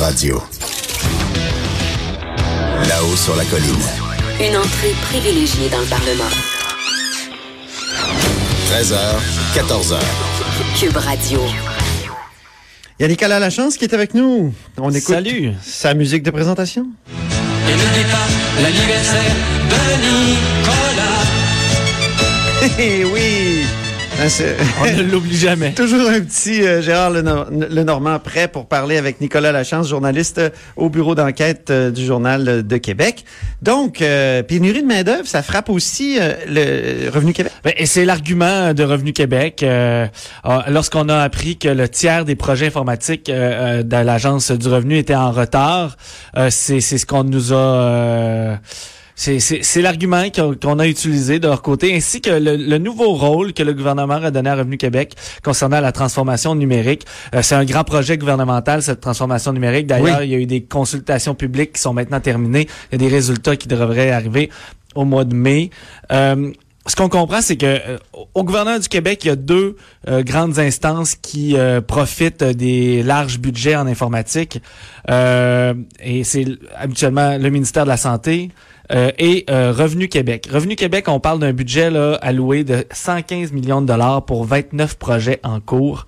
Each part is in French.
Radio. Là-haut sur la colline. Une entrée privilégiée dans le Parlement. 13h, 14h. Cube Radio. Il y a Nicolas Lachance qui est avec nous. On écoute Salut. sa musique de présentation. Et n'oublie pas l'anniversaire de Nicolas. Eh oui! Ah, On ne l'oublie jamais. Toujours un petit euh, Gérard Lenor- Lenormand prêt pour parler avec Nicolas Lachance, journaliste euh, au bureau d'enquête euh, du Journal euh, de Québec. Donc, euh, pénurie de main-d'œuvre, ça frappe aussi le Revenu Québec? Ben, et c'est l'argument de Revenu Québec. euh, euh, Lorsqu'on a appris que le tiers des projets informatiques de l'Agence du revenu était en retard, euh, c'est c'est ce qu'on nous a... c'est l'argument qu'on a utilisé de leur côté, ainsi que le, le nouveau rôle que le gouvernement a donné à Revenu Québec concernant la transformation numérique. Euh, c'est un grand projet gouvernemental, cette transformation numérique. D'ailleurs, il y a eu des consultations publiques qui sont maintenant terminées. Il y a des résultats qui devraient arriver au mois de mai. Euh, ce qu'on comprend, c'est que euh, au gouvernement du Québec, il y a deux euh, grandes instances qui euh, profitent des larges budgets en informatique. Euh, et c'est habituellement le ministère de la Santé euh, et Revenu Québec. Revenu Québec, on parle d'un budget là, alloué de 115 millions de dollars pour 29 projets en cours.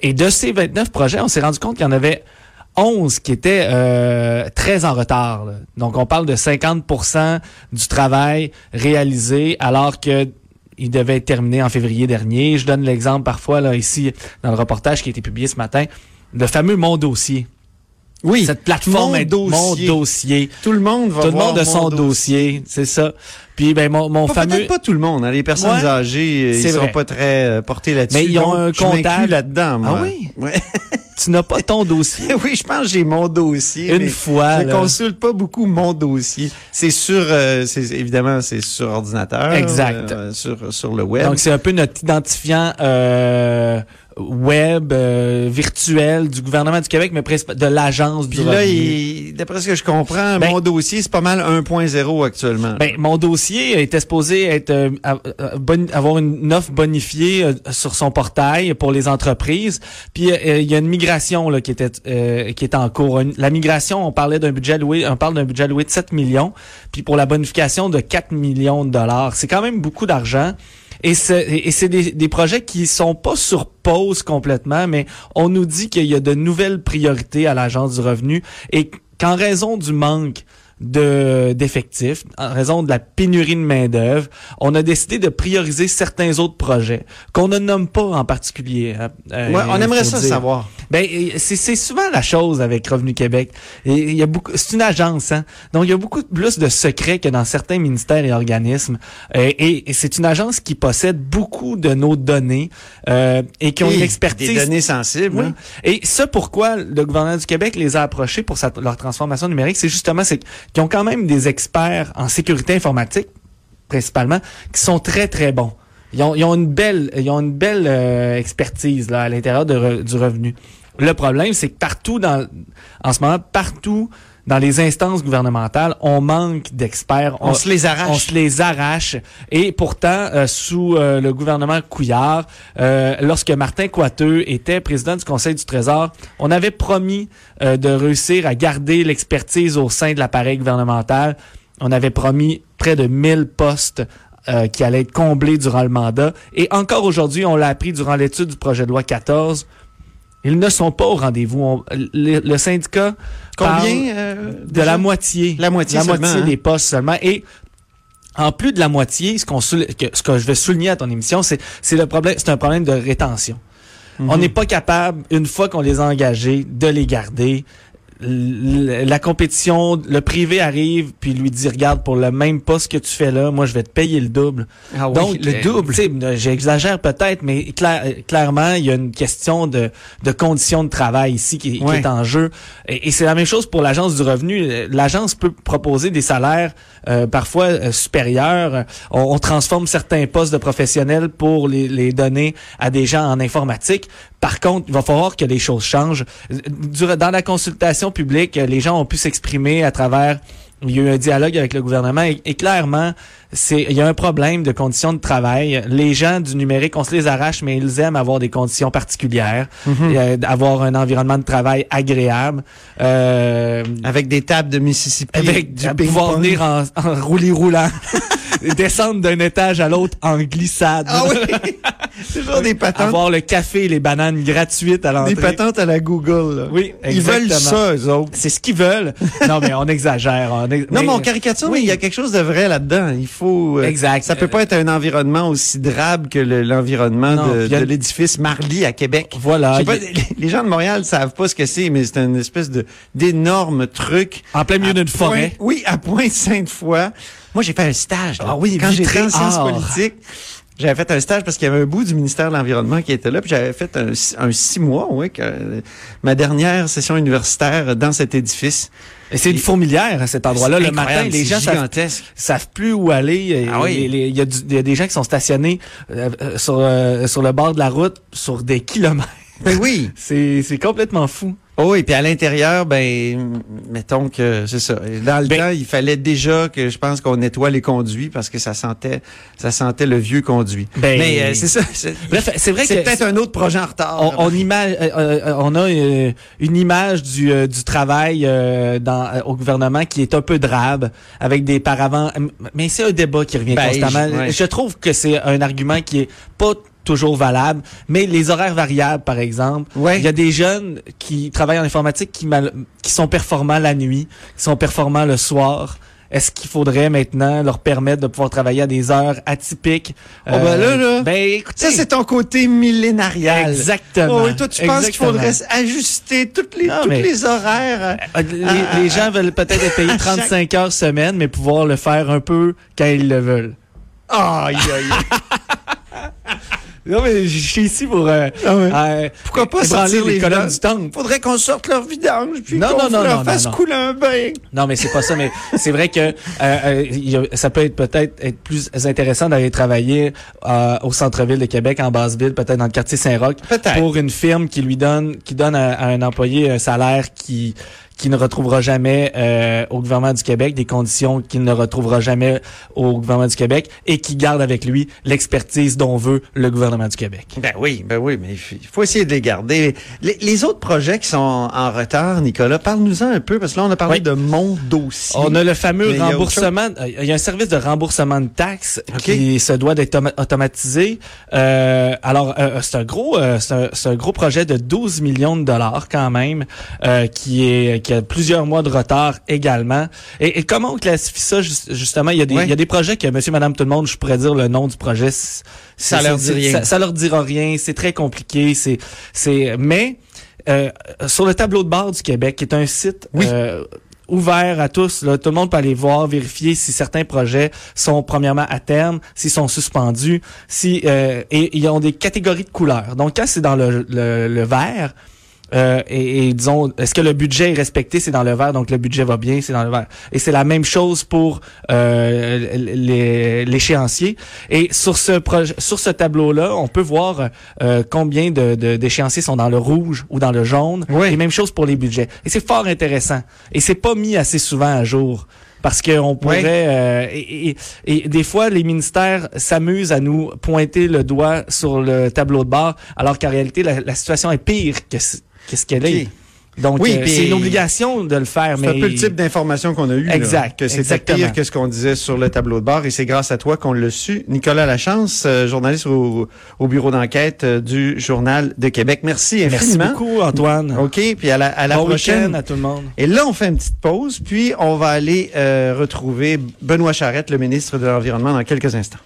Et de ces 29 projets, on s'est rendu compte qu'il y en avait 11 qui étaient euh, très en retard. là. Donc, on parle de 50% du travail réalisé alors que il devait être terminé en février dernier. Je donne l'exemple parfois là ici dans le reportage qui a été publié ce matin, le fameux Mon Dossier. Oui, Cette plateforme Mon Dossier. Tout le monde va Tout le voir monde a son dossier, c'est ça. Puis ben mon, mon Pas- fameux Peut-être pas tout le monde. hein. Les personnes Ouais, âgées, euh, ils sont vrai. pas très euh, portés là-dessus. Mais ils ont un comptable. là-dedans. Ah oui? Ouais. tu n'as pas ton dossier. oui, je pense que j'ai mon dossier. Une mais fois, Je là. consulte pas beaucoup mon dossier. C'est sur, euh, c'est évidemment, c'est sur ordinateur. Exact. euh, sur, sur le web. Donc c'est un peu notre identifiant euh, web euh, virtuel du gouvernement du Québec, mais presque de l'agence du Puis là, d'après ce que je comprends, Ben- mon dossier, c'est pas mal 1.0 actuellement. Ben, mon dossier était supposé être euh, avoir une offre bonifiée euh, sur son portail pour les entreprises. Puis euh, il y a une migration là, qui était euh, qui est en cours. La migration, on parlait d'un budget alloué, on parle d'un budget alloué de 7 millions, puis pour la bonification de 4 millions de dollars. C'est quand même beaucoup d'argent. Et c'est, des projets qui sont pas sur pause complètement, mais on nous dit qu'il y a de nouvelles priorités à l'Agence du revenu et qu'en raison du manque de d'effectifs, en raison de la pénurie de main d'œuvre, on a décidé de prioriser certains autres projets qu'on ne nomme pas en particulier. hein. Euh, Ouais, on aimerait ça dire. savoir. Ben c'est c'est souvent la chose avec Revenu Québec. Il y a beaucoup c'est une agence hein. Donc il y a beaucoup plus de secrets que dans certains ministères et organismes Euh, et, et c'est une agence qui possède beaucoup de nos données euh, et qui ont Et une expertise Des données sensibles. oui. hein. Et ce pourquoi le gouvernement du Québec les a approchés pour sa- leur transformation numérique, c'est justement c'est qu'ils ont quand même des experts en sécurité informatique principalement qui sont très très bons. Ils ont, ont une belle euh, expertise là à l'intérieur du revenu. Le problème c'est que partout dans en ce moment partout dans les instances gouvernementales, on manque d'experts. On se les arrache. On se les arrache. Et pourtant, euh, sous euh, le gouvernement Couillard, euh, lorsque Martin Coiteux était président du Conseil du Trésor, on avait promis euh, de réussir à garder l'expertise au sein de l'appareil gouvernemental. On avait promis près de 1000 postes euh, qui allaient être comblés durant le mandat. Et encore aujourd'hui, on l'a appris durant l'étude du projet de loi 14, ils ne sont pas au rendez-vous. On- Le, le syndicat Combien? euh, de la moitié. La moitié La seulement, moitié hein? des postes seulement. Et en plus de la moitié, ce, qu'on que, ce que je vais souligner à ton émission, c'est c'est le problème, c'est un problème de rétention. Mhm. On n'est pas capable, une fois qu'on les a engagés, de les garder. La compétition, le privé arrive puis lui dit regarde pour le même poste que tu fais là, moi je vais te payer le double. Ah oui, Donc le euh, double. tu sais, J'exagère peut-être, mais clair- clairement il y a une question de, de conditions de travail ici qui, est en jeu. Et, et c'est la même chose pour l'agence du revenu. L'agence peut proposer des salaires euh, parfois euh, supérieurs. On, on transforme certains postes de professionnels pour les, les donner à des gens en informatique. Par contre, il va falloir que les choses changent. Dans la consultation publique, euh, les gens ont pu s'exprimer à travers il y a eu un dialogue avec le gouvernement et, et clairement, c'est il y a un problème de conditions de travail. Les gens du numérique, on se les arrache, mais ils aiment avoir des conditions particulières, euh, avoir un environnement de travail agréable, euh, Avec des tables de Mississippi. avec du pouvoir venir en, en roulis roulant, descendre d'un étage à l'autre en glissade, Ah oui! Toujours des patentes. avoir le café et les bananes gratuites à l'entrée. Des patentes à la Google. là. Oui, Ils veulent exactement. ça, eux autres. C'est ce qu'ils veulent. non, mais on exagère. on ex- Non, mais- on caricature, Oui. mais il y a quelque chose de vrai là-dedans. Il faut. euh, Exact. Ça peut pas être un environnement aussi drabe que le- l'environnement de, l'édifice Marly à Québec. Voilà. Pas, a- les- gens de Montréal savent pas ce que c'est, mais c'est une espèce de d'énorme truc. En plein milieu d'une forêt. Oui, à Pointe-Sainte-Foy. Moi, j'ai fait un stage. là. Ah oui, quand j'étais en sciences art. politiques. J'avais fait un stage parce qu'il y avait un bout du ministère de l'Environnement qui était là, puis j'avais fait un, un six mois, oui, que, ma dernière session universitaire dans cet édifice. Et c'est une fourmilière à cet endroit-là. Le matin, les gens savent, savent plus où aller. Ah oui. Il y, y a des gens qui sont stationnés euh, euh, sur, euh, sur le bord de la route sur des kilomètres. Ben oui. C'est c'est complètement fou. Oh oui, puis à l'intérieur, ben, mettons que c'est ça. Dans le Ben- temps, il fallait déjà que je pense qu'on nettoie les conduits parce que ça sentait, ça sentait le vieux conduit. Ben- Mais euh, c'est ça. c'est- Bref, c'est vrai c'est que peut-être un autre projet en retard. on, on, image, euh, euh, on a euh, une image du, euh, du travail euh, dans, au gouvernement qui est un peu drabe, avec des paravents. Mais c'est un débat qui revient Beige, constamment. ouais. Je trouve que c'est un argument qui est pas toujours valable, mais les horaires variables, par exemple, Ouais. il y a des jeunes qui travaillent en informatique qui, mal- qui sont performants la nuit, qui sont performants le soir. Est-ce qu'il faudrait maintenant leur permettre de pouvoir travailler à des heures atypiques? Oh, ben là, là. Ben, écoutez. Ça, c'est ton côté millénarial. Exactement. Oh, et toi, tu penses qu'il faudrait ajuster toutes les, Non, horaires? Euh, Les, les gens veulent peut-être être payés 35 heures semaine, mais pouvoir le faire un peu quand ils le veulent. Aïe, aïe. Non, mais je suis ici pour... euh, Ah ouais. euh, Pourquoi pas sortir les les colonnes du temple? Faudrait qu'on sorte leur vidange, puis Non, qu'on non, non, leur fasse couler un bain. Non, mais c'est pas ça. Mais c'est vrai que euh, euh, a- ça peut être peut-être être plus intéressant d'aller travailler euh, au centre-ville de Québec, en basse-ville, peut-être dans le quartier Saint-Roch, Peut-être. pour une firme qui lui donne, qui donne à, à un employé un salaire qui qui ne retrouvera jamais euh, au gouvernement du Québec, des conditions qu'il ne retrouvera jamais au gouvernement du Québec, et qui garde avec lui l'expertise dont veut le gouvernement du Québec. Ben oui, ben oui, mais il faut- essayer de les garder. Les, les autres projets qui sont en retard, Nicolas, parle-nous-en un peu, parce que là, on a parlé Oui. de mon dossier. On a le fameux Mais remboursement. Il y a un service de remboursement de taxes qui se doit d'être toma- automatisé. Euh, alors, euh, c'est un gros, euh, c'est un, un gros projet de 12 millions de dollars quand même, euh, qui est qui a plusieurs mois de retard également. Et, et comment on classifie ça juste- justement? Il y a des, il y a des projets que Monsieur, Madame, tout le monde, je pourrais dire le nom du projet. Ça leur dit rien. Ça, ça leur dira rien. C'est très compliqué. C'est, c'est, mais euh, sur le tableau de bord du Québec, qui est un site Oui. euh, ouvert à tous. Là. Tout le monde peut aller voir, vérifier si certains projets sont premièrement à terme, s'ils sont suspendus, si euh, et ils ont des catégories de couleurs. Donc quand c'est dans le, le, le vert, euh, et, et disons, est-ce que le budget est respecté? C'est dans le vert, donc le budget va bien, c'est dans le vert. Et c'est la même chose pour euh, l'échéancier. Et sur ce sur ce tableau-là, on peut voir euh, combien de, de- d'échéanciers sont dans le rouge ou dans le jaune. Oui. Et même chose pour les budgets. Et c'est fort intéressant. Et c'est pas mis assez souvent à jour. Parce qu'on pourrait euh, et, et- et des fois les ministères s'amusent à nous pointer le doigt sur le tableau de bord, alors qu'en réalité la, la situation est pire que ce qu'elle est. Donc Oui, euh, c'est une obligation de le faire, C'est mais un peu le type d'information qu'on a eu. là, Exact, que c'était pire que ce qu'on disait sur le tableau de bord et c'est grâce à toi qu'on l'a su. Nicolas Lachance, euh, journaliste au, au bureau d'enquête euh, du Journal de Québec. Merci merci infiniment. beaucoup Antoine. OK, puis à la, à la bon prochaine. à tout le monde. Et là, on fait une petite pause, puis on va aller retrouver Benoît Charette, le ministre de l'Environnement, dans quelques instants.